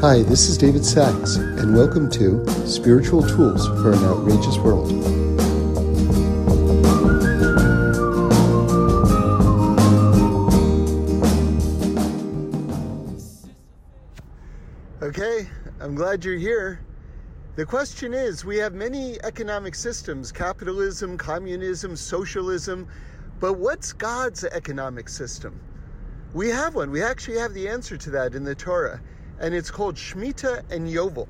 Hi, this is David Sacks, and welcome to Spiritual Tools for an Outrageous World. Okay, I'm glad you're here. The question is we have many economic systems capitalism, communism, socialism but what's God's economic system? We have one. We actually have the answer to that in the Torah, and it's called Shemitah and Yovel.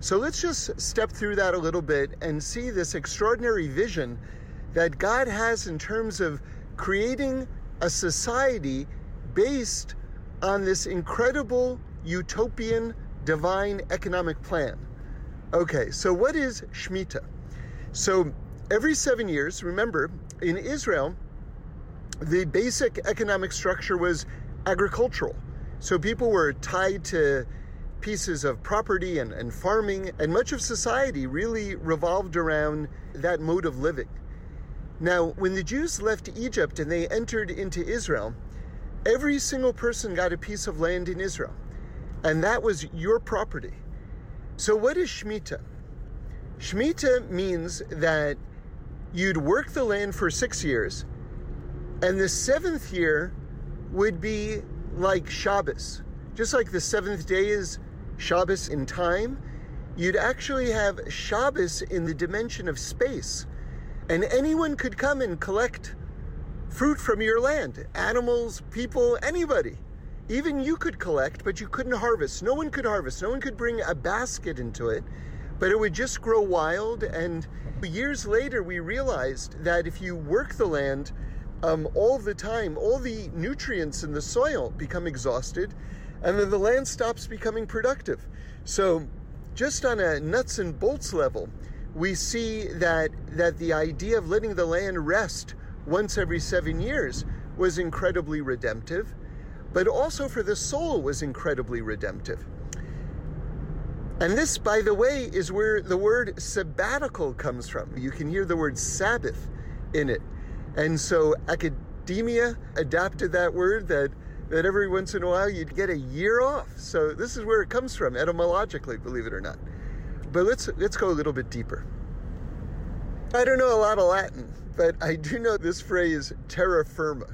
So let's just step through that a little bit and see this extraordinary vision that God has in terms of creating a society based on this incredible utopian divine economic plan. Okay, so what is Shemitah? So every seven years, remember, in Israel, the basic economic structure was agricultural. So people were tied to pieces of property and, and farming, and much of society really revolved around that mode of living. Now, when the Jews left Egypt and they entered into Israel, every single person got a piece of land in Israel, and that was your property. So, what is Shemitah? Shemitah means that you'd work the land for six years and the seventh year would be like Shabbos. Just like the seventh day is Shabbos in time, you'd actually have Shabbos in the dimension of space. And anyone could come and collect fruit from your land animals, people, anybody. Even you could collect, but you couldn't harvest. No one could harvest. No one could bring a basket into it, but it would just grow wild. And years later, we realized that if you work the land, um, all the time, all the nutrients in the soil become exhausted, and then the land stops becoming productive. So, just on a nuts and bolts level, we see that that the idea of letting the land rest once every seven years was incredibly redemptive, but also for the soul was incredibly redemptive. And this, by the way, is where the word sabbatical comes from. You can hear the word Sabbath in it. And so academia adapted that word that that every once in a while you'd get a year off. So this is where it comes from etymologically, believe it or not. But let's let's go a little bit deeper. I don't know a lot of Latin, but I do know this phrase terra firma.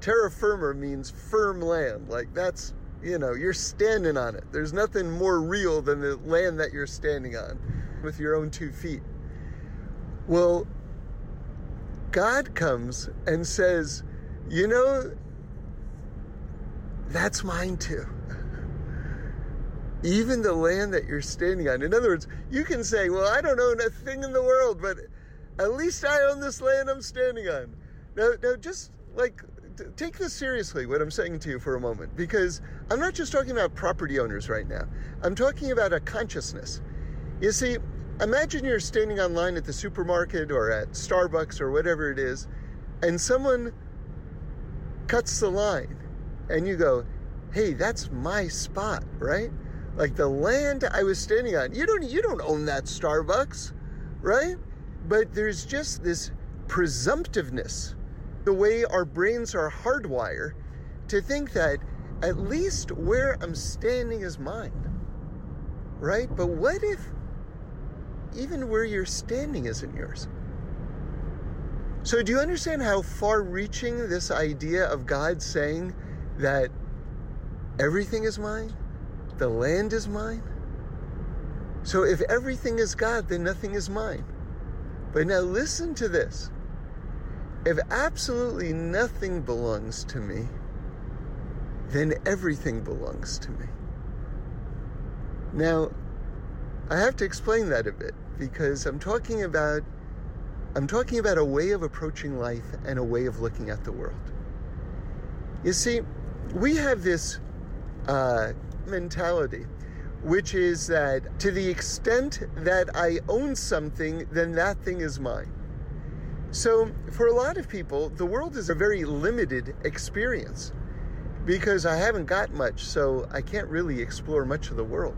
Terra firma means firm land. Like that's, you know, you're standing on it. There's nothing more real than the land that you're standing on with your own two feet. Well, God comes and says, You know, that's mine too. Even the land that you're standing on. In other words, you can say, Well, I don't own a thing in the world, but at least I own this land I'm standing on. Now, now just like take this seriously, what I'm saying to you for a moment, because I'm not just talking about property owners right now. I'm talking about a consciousness. You see, Imagine you're standing online at the supermarket or at Starbucks or whatever it is, and someone cuts the line, and you go, "Hey, that's my spot, right?" Like the land I was standing on. You don't you don't own that Starbucks, right? But there's just this presumptiveness, the way our brains are hardwired to think that at least where I'm standing is mine. Right? But what if even where you're standing isn't yours. So, do you understand how far reaching this idea of God saying that everything is mine? The land is mine? So, if everything is God, then nothing is mine. But now listen to this. If absolutely nothing belongs to me, then everything belongs to me. Now, I have to explain that a bit because I'm talking about I'm talking about a way of approaching life and a way of looking at the world. You see, we have this uh, mentality, which is that to the extent that I own something, then that thing is mine. So, for a lot of people, the world is a very limited experience because I haven't got much, so I can't really explore much of the world.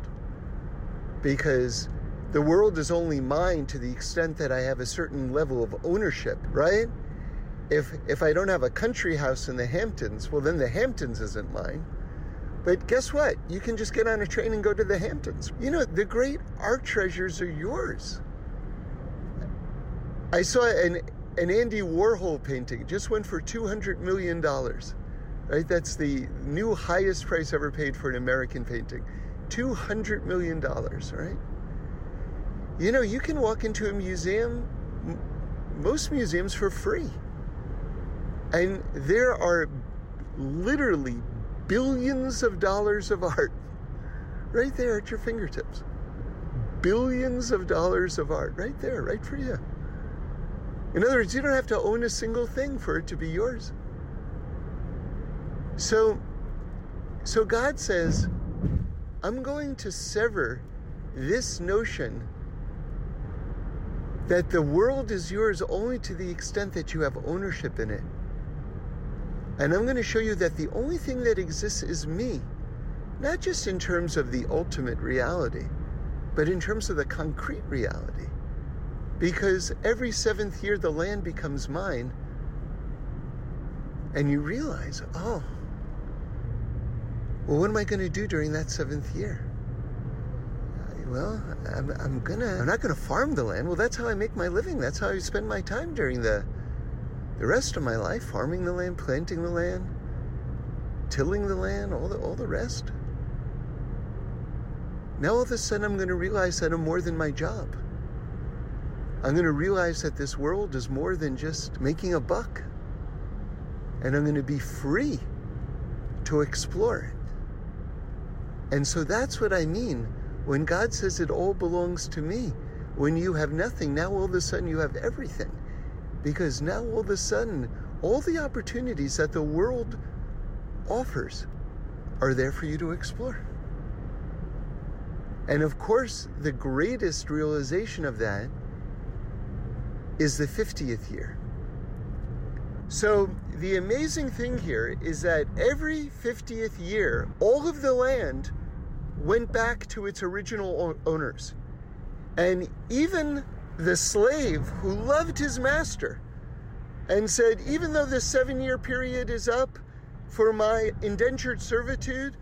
Because the world is only mine to the extent that I have a certain level of ownership, right? If if I don't have a country house in the Hamptons, well then the Hamptons isn't mine. But guess what? You can just get on a train and go to the Hamptons. You know, the great art treasures are yours. I saw an an Andy Warhol painting just went for 200 million dollars. Right? That's the new highest price ever paid for an American painting. 200 million dollars, right? You know, you can walk into a museum most museums for free. And there are literally billions of dollars of art right there at your fingertips. Billions of dollars of art right there, right for you. In other words, you don't have to own a single thing for it to be yours. So, so God says, I'm going to sever this notion that the world is yours only to the extent that you have ownership in it. And I'm going to show you that the only thing that exists is me, not just in terms of the ultimate reality, but in terms of the concrete reality. Because every seventh year the land becomes mine, and you realize, oh, well, what am I going to do during that seventh year? Well, I'm, I'm gonna, I'm not gonna farm the land. Well, that's how I make my living. That's how I spend my time during the, the rest of my life, farming the land, planting the land, tilling the land, all the, all the rest. Now all of a sudden I'm to realize that I'm more than my job. I'm to realize that this world is more than just making a buck. And I'm to be free to explore it. And so that's what I mean when God says it all belongs to me. When you have nothing, now all of a sudden you have everything. Because now all of a sudden, all the opportunities that the world offers are there for you to explore. And of course, the greatest realization of that is the 50th year. So, the amazing thing here is that every 50th year, all of the land went back to its original owners. And even the slave who loved his master and said, Even though this seven year period is up for my indentured servitude,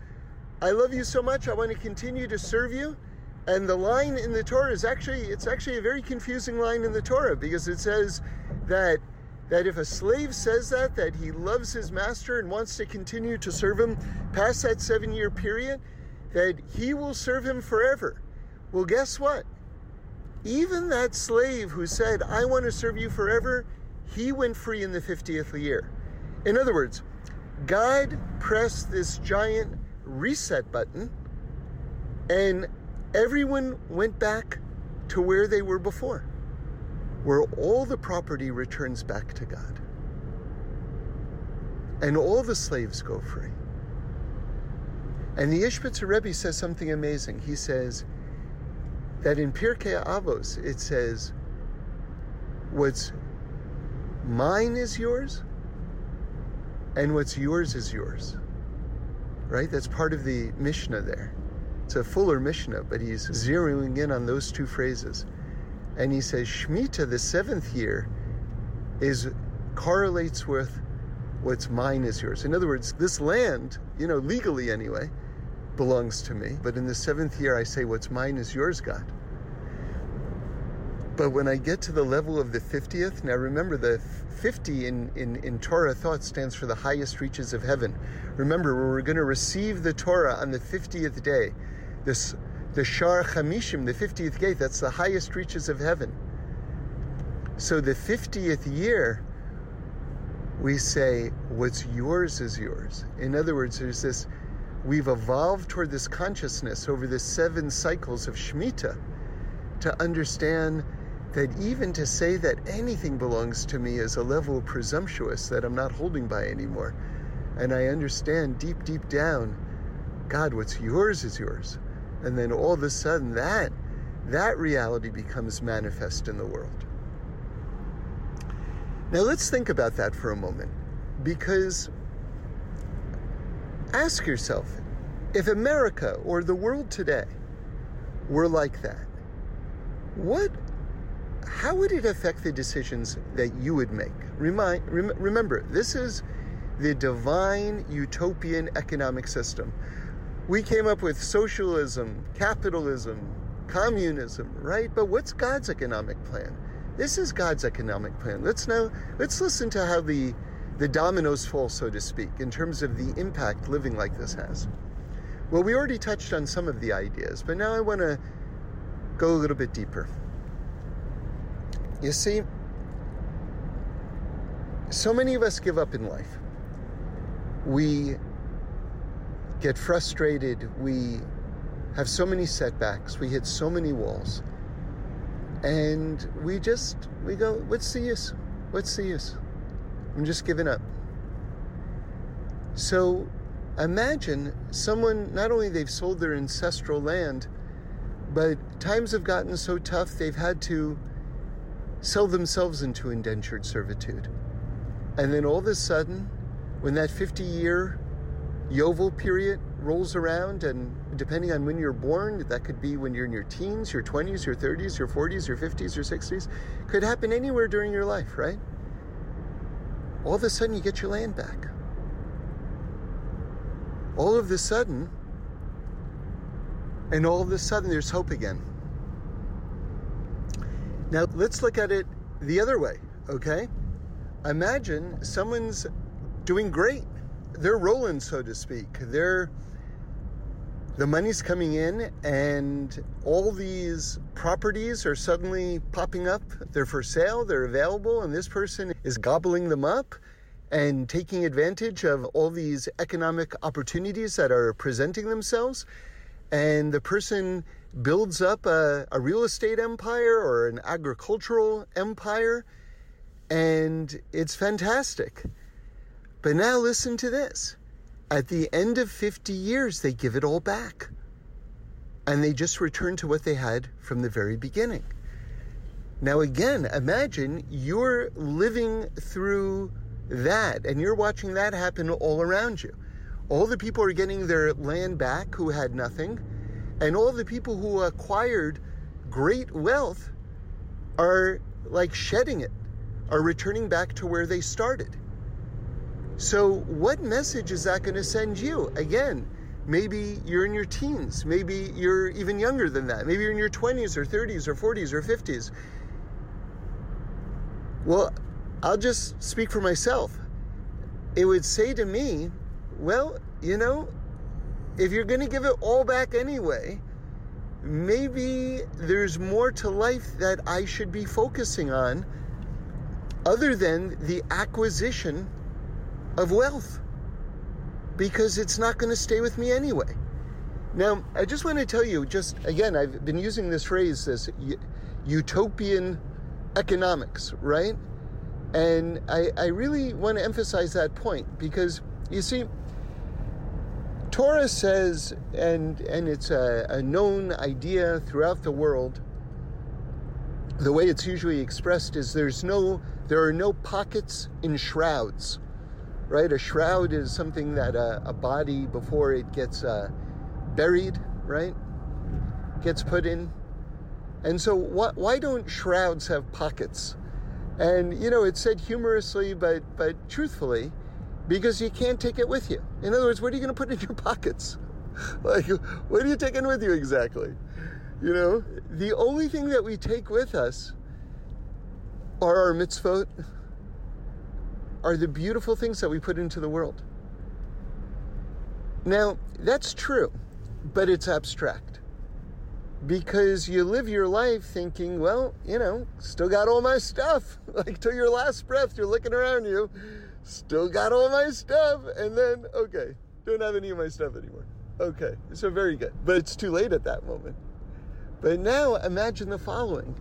I love you so much, I want to continue to serve you. And the line in the Torah is actually it's actually a very confusing line in the Torah because it says that that if a slave says that that he loves his master and wants to continue to serve him past that 7-year period that he will serve him forever. Well, guess what? Even that slave who said, "I want to serve you forever," he went free in the 50th year. In other words, God pressed this giant reset button and everyone went back to where they were before, where all the property returns back to God. And all the slaves go free. And the Ishbitzer Rebbe says something amazing. He says that in Pirkei Avos it says, "What's mine is yours, and what's yours is yours." Right? That's part of the Mishnah there. It's a fuller Mishnah, but he's zeroing in on those two phrases. And he says, Shemitah, the seventh year, is correlates with what's mine is yours. In other words, this land, you know, legally anyway, belongs to me. But in the seventh year, I say, what's mine is yours, God. But when I get to the level of the 50th, now remember the 50 in, in, in Torah thought stands for the highest reaches of heaven. Remember, we're going to receive the Torah on the 50th day. This the Shar Chamishim, the 50th gate, that's the highest reaches of heaven. So the 50th year, we say, what's yours is yours. In other words, there's this, we've evolved toward this consciousness over the seven cycles of Shemitah to understand that even to say that anything belongs to me is a level presumptuous that I'm not holding by anymore. And I understand deep, deep down, God, what's yours is yours. And then all of a sudden that that reality becomes manifest in the world. Now let's think about that for a moment. Because ask yourself, if America or the world today were like that, what how would it affect the decisions that you would make? Remind, rem, remember, this is the divine utopian economic system. we came up with socialism, capitalism, communism, right? But what's God's economic plan? This is God's economic plan. Let's now let's listen to how the the dominoes fall, so to speak, in terms of the impact living like this has. Well, we already touched on some of the ideas, but now I want to go a little bit deeper. You see, so many of us give up in life. We get frustrated. We have so many setbacks. We hit so many walls. And we just, we go, what's the use? What's the use? I'm just giving up. So imagine someone, not only they've sold their ancestral land, but times have gotten so tough they've had to sell themselves into indentured servitude. And then all of a sudden, when that 50 year Yovel period rolls around, and depending on when you're born, that could be when you're in your teens, your 20s, your 30s, your 40s, your 50s, your 60s, could happen anywhere during your life, right? All of a sudden, you get your land back. All of a sudden, and all of a sudden, there's hope again. Now, let's look at it the other way, okay? Imagine someone's doing great they're rolling, so to speak. They're the money's coming in, and all these properties are suddenly popping up. They're for sale, they're available, and this person is gobbling them up and taking advantage of all these economic opportunities that are presenting themselves. And the person builds up a, a real estate empire or an agricultural empire, and it's fantastic. But now listen to this. At the end of 50 years, they give it all back. And they just return to what they had from the very beginning. Now, again, imagine you're living through that and you're watching that happen all around you. All the people are getting their land back who had nothing, and all the people who acquired great wealth are like shedding it, are returning back to where they started. So, what message is that going to send you? Again, maybe you're in your teens, maybe you're even younger than that, maybe you're in your 20s or 30s or 40s or 50s. Well, I'll just speak for myself. It would say to me, well, you know, if you're going to give it all back anyway, maybe there's more to life that I should be focusing on other than the acquisition of wealth because it's not going to stay with me anyway. Now, I just want to tell you, just again, I've been using this phrase, this utopian economics, right? And I, I really want to emphasize that point because you see, Torah says, and, and it's a, a known idea throughout the world, the way it's usually expressed is there's no, there are no pockets in shrouds right? A shroud is something that a, a body, before it gets uh, buried, right, gets put in. And so, wh- why don't shrouds have pockets? And you know, it's said humorously, but but truthfully, because you can't take it with you. In other words, what are you going to put in your pockets? like, what are you taking with you exactly? You know, the only thing that we take with us are our mitzvot are the beautiful things that we put into the world. Now, that's true, but it's abstract. Because you live your life thinking, well, you know, still got all my stuff. Like till your last breath, you're looking around you, still got all my stuff. And then, okay, don't have any of my stuff anymore. Okay, so very good. But it's too late at that moment. But now imagine the following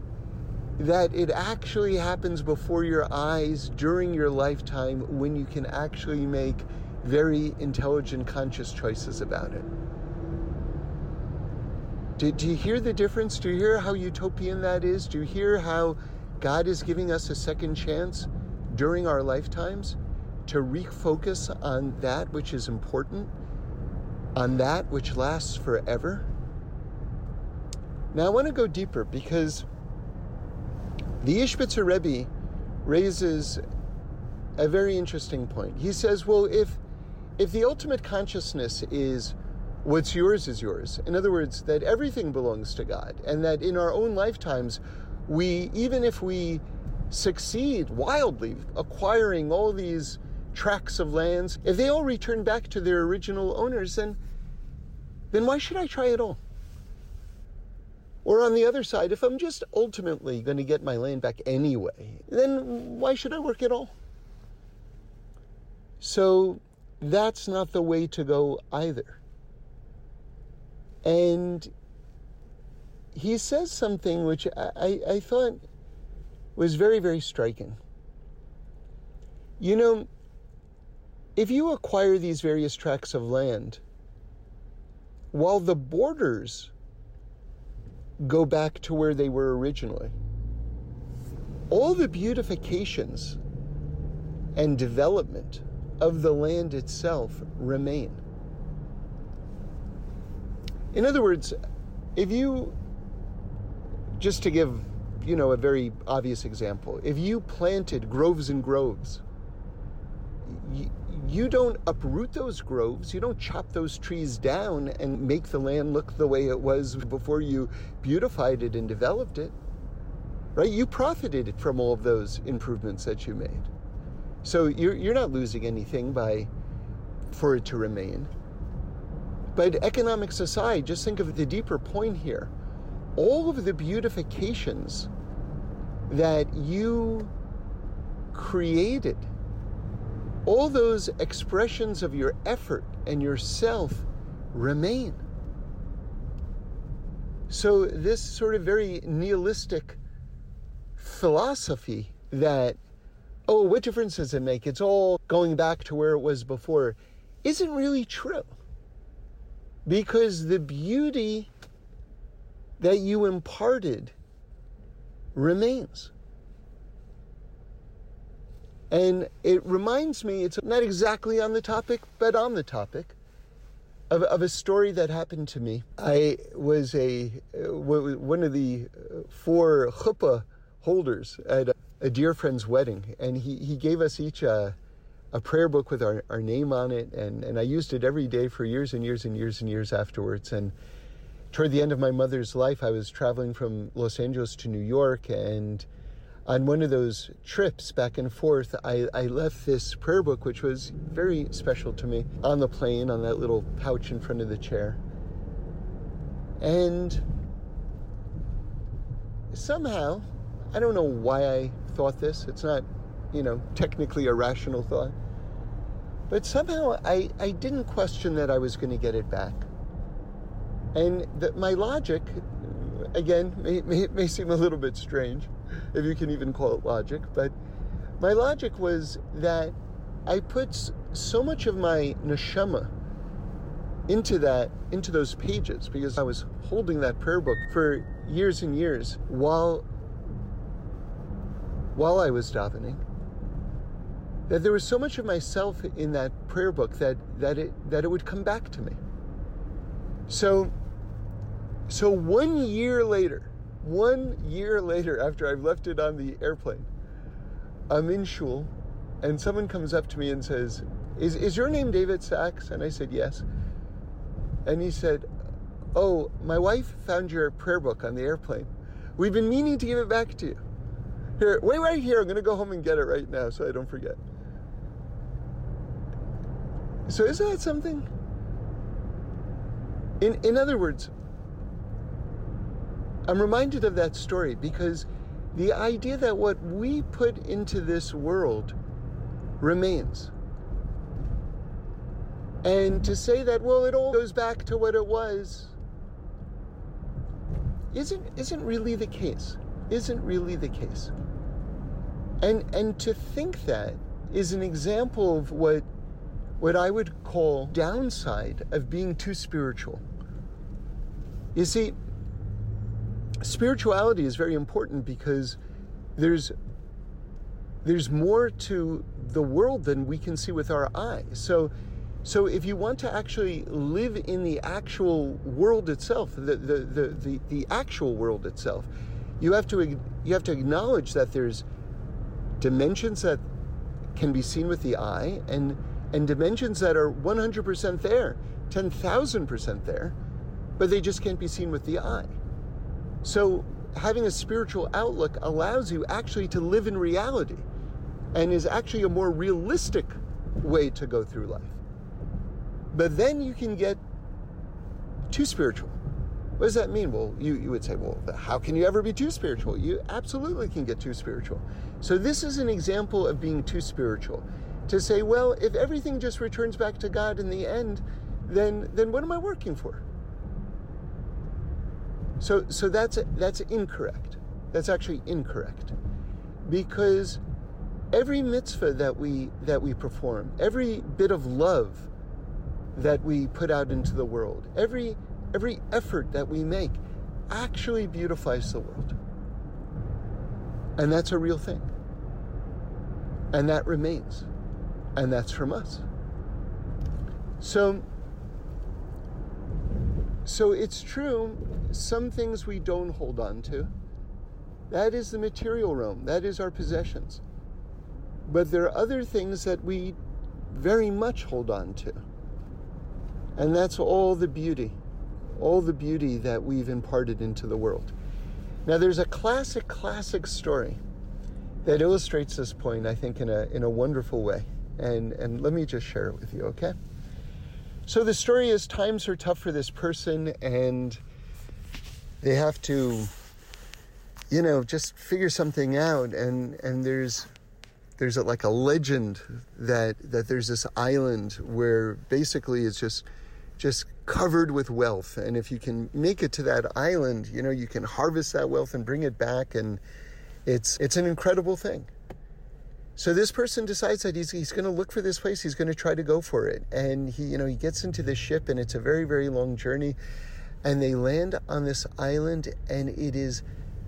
that it actually happens before your eyes during your lifetime when you can actually make very intelligent, conscious choices about it. Do, do, you hear the difference? Do you hear how utopian that is? Do you hear how God is giving us a second chance during our lifetimes to refocus on that which is important, on that which lasts forever? Now, I want to go deeper because the Ishbitzer Rebbe raises a very interesting point. He says, well, if if the ultimate consciousness is what's yours is yours. In other words, that everything belongs to God, and that in our own lifetimes, we, even if we succeed wildly acquiring all these tracts of lands, if they all return back to their original owners, then, then why should I try at all? Or on the other side, if I'm just ultimately going to get my land back anyway, then why should I work at all? So that's not the way to go either. And he says something which I, I, thought was very, very striking. You know, if you acquire these various tracts of land, while the borders go back to where they were originally, all the beautifications and development of the land itself remain. In other words, if you, just to give, you know, a very obvious example, if you planted groves and groves, you, don't uproot those groves, you don't chop those trees down and make the land look the way it was before you beautified it and developed it. Right? You profited from all of those improvements that you made. So you're, you're not losing anything by for it to remain. But economics aside, just think of the deeper point here. All of the beautifications that you created, all those expressions of your effort and yourself remain. So, this sort of very nihilistic philosophy that, oh, what difference does it make? It's all going back to where it was before, isn't really true because the beauty that you imparted remains. And it reminds me, it's not exactly on the topic, but on the topic of, of a story that happened to me. I was a uh, one of the uh, four chuppah holders at a, dear friend's wedding, and he, he gave us each a, a prayer book with our, our name on it, and, and I used it every day for years and years and years and years afterwards. And toward the end of my mother's life, I was traveling from Los Angeles to New York, and on one of those trips back and forth, I, I left this prayer book, which was very special to me, on the plane, on that little pouch in front of the chair. And somehow, I don't know why I thought this, it's not, you know, technically a rational thought. But somehow I, I didn't question that I was going to get it back. And that my logic, again, may, may, may seem a little bit strange, if you can even call it logic, but my logic was that I put so much of my neshama into that, into those pages, because I was holding that prayer book for years and years while, while I was davening that there was so much of myself in that prayer book that that it that it would come back to me. So so one year later, one year later after I've left it on the airplane, I'm in shul and someone comes up to me and says, Is is your name David Sacks? And I said, Yes. And he said, Oh, my wife found your prayer book on the airplane. We've been meaning to give it back to you. Here, wait right here. I'm going to go home and get it right now so I don't forget. So isn't that something? In in other words, I'm reminded of that story because the idea that what we put into this world remains. And to say that, well, it all goes back to what it was, isn't isn't really the case. Isn't really the case. And and to think that is an example of what what I would call downside of being too spiritual. You see, spirituality is very important because there's there's more to the world than we can see with our eyes. So so if you want to actually live in the actual world itself, the, the, the, the, the actual world itself, you have to you have to acknowledge that there's dimensions that can be seen with the eye and and dimensions that are 100% there, 10,000% there, but they just can't be seen with the eye. So, having a spiritual outlook allows you actually to live in reality and is actually a more realistic way to go through life. But then you can get too spiritual. What does that mean? Well, you, you would say, well, how can you ever be too spiritual? You absolutely can get too spiritual. So, this is an example of being too spiritual. To say, well, if everything just returns back to God in the end, then, then what am I working for? So, so that's, that's incorrect. That's actually incorrect. Because every mitzvah that we, that we perform, every bit of love that we put out into the world, every every effort that we make actually beautifies the world. And that's a real thing. And that remains. And that's from us. So so it's true some things we don't hold on to. That is the material realm. That is our possessions. But there are other things that we very much hold on to. And that's all the beauty, all the beauty that we've imparted into the world. Now, there's a classic, classic story that illustrates this point, I think, in a, in a wonderful way. And, and let me just share it with you, okay? So, the story is times are tough for this person, and they have to, you know, just figure something out. And, and there's there's a, like a legend that that there's this island where basically it's just just covered with wealth. And if you can make it to that island, you know, you can harvest that wealth and bring it back. And it's, it's an incredible thing. So this person decides that he's, he's going to look for this place. He's going to try to go for it. And he, you know, he gets into this ship and it's a very, very long journey. And they land on this island and it is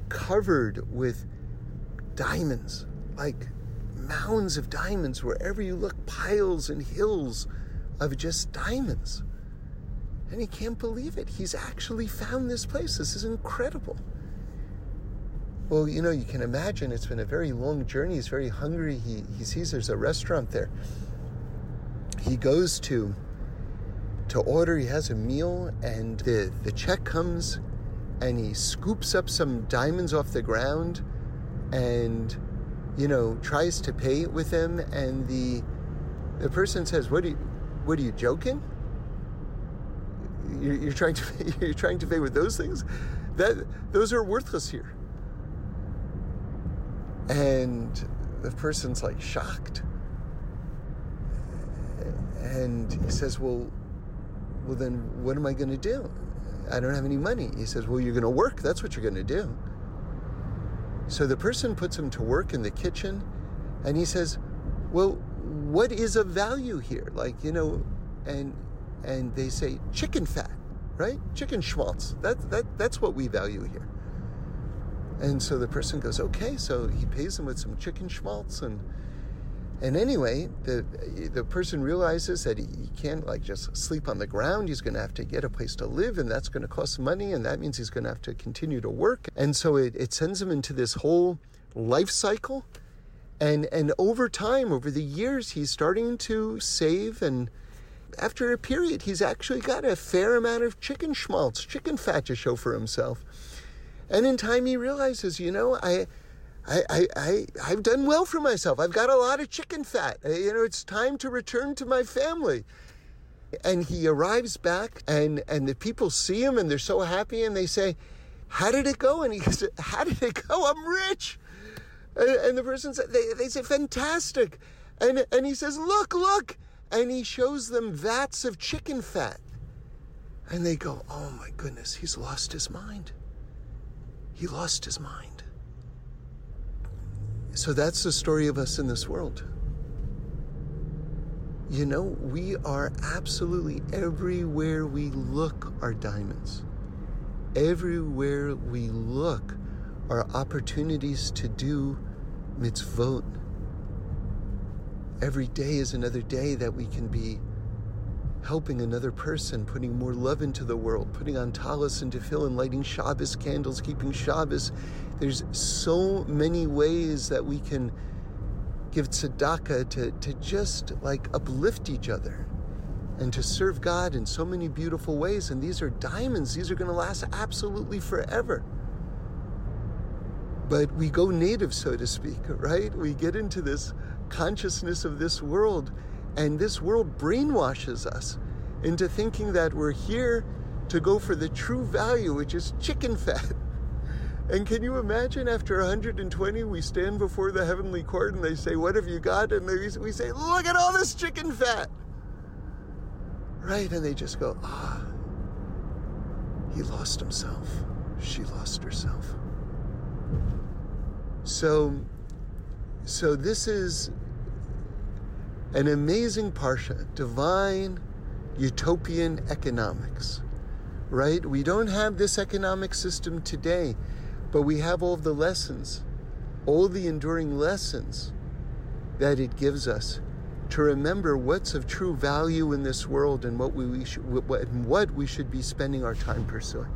covered with diamonds, like mounds of diamonds. Wherever you look, piles and hills of just diamonds. And he can't believe it. He's actually found this place. This is incredible. Well, you know, you can imagine it's been a very long journey. He's very hungry. He, he sees there's a restaurant there. He goes to to order, he has a meal, and the, the check comes and he scoops up some diamonds off the ground and you know tries to pay with them and the the person says, What are you what are you joking? You're, you're trying to you're trying to pay with those things. That those are worthless here. And the person's like shocked, and he says, "Well, well then what am I going to do? I don't have any money." He says, "Well, you're going to work. That's what you're going to do." So the person puts him to work in the kitchen, and he says, "Well, what is of value here? Like, you know, and and they say chicken fat, right? Chicken schmaltz. That, that, that's what we value here. And so the person goes, okay, so he pays them with some chicken schmaltz and and anyway, the the person realizes that he, he can't like just sleep on the ground. He's going to have to get a place to live, and that's going to cost money, and that means he's going to have to continue to work. And so it, it sends him into this whole life cycle. And and over time, over the years, he's starting to save and after a period, he's actually got a fair amount of chicken schmaltz, chicken fat to show for himself. And in time, he realizes, you know, I, I, I, I, have done well for myself. I've got a lot of chicken fat. Uh, you know, it's time to return to my family. And he arrives back, and, and the people see him, and they're so happy, and they say, How did it go? And he goes, How did it go? I'm rich. And, and the person said, they, they say, Fantastic. And, and he says, Look, look and he shows them vats of chicken fat. And they go, Oh my goodness, he's lost his mind. He lost his mind. So that's the story of us in this world. You know, we are absolutely everywhere we look are diamonds. Everywhere we look are opportunities to do mitzvot Every day is another day that we can be helping another person, putting more love into the world, putting on talis and tefillin, lighting Shabbos candles, keeping Shabbos. There's so many ways that we can give tzedakah, to, to just like uplift each other and to serve God in so many beautiful ways. And these are diamonds, these are going to last absolutely forever. But we go native, so to speak, right? We get into this consciousness of this world, and this world brainwashes us into thinking that we're here to go for the true value, which is chicken fat. And can you imagine after 120 we stand before the heavenly court and they say, What have you got? And we say, Look at all this chicken fat. Right? And they just go, Ah, he lost himself. She lost herself. So, so this is an amazing parsha, divine utopian economics, right? We don't have this economic system today, but we have all the lessons, all the enduring lessons that it gives us to remember what's of true value in this world and what we, should, what we should be spending our time pursuing.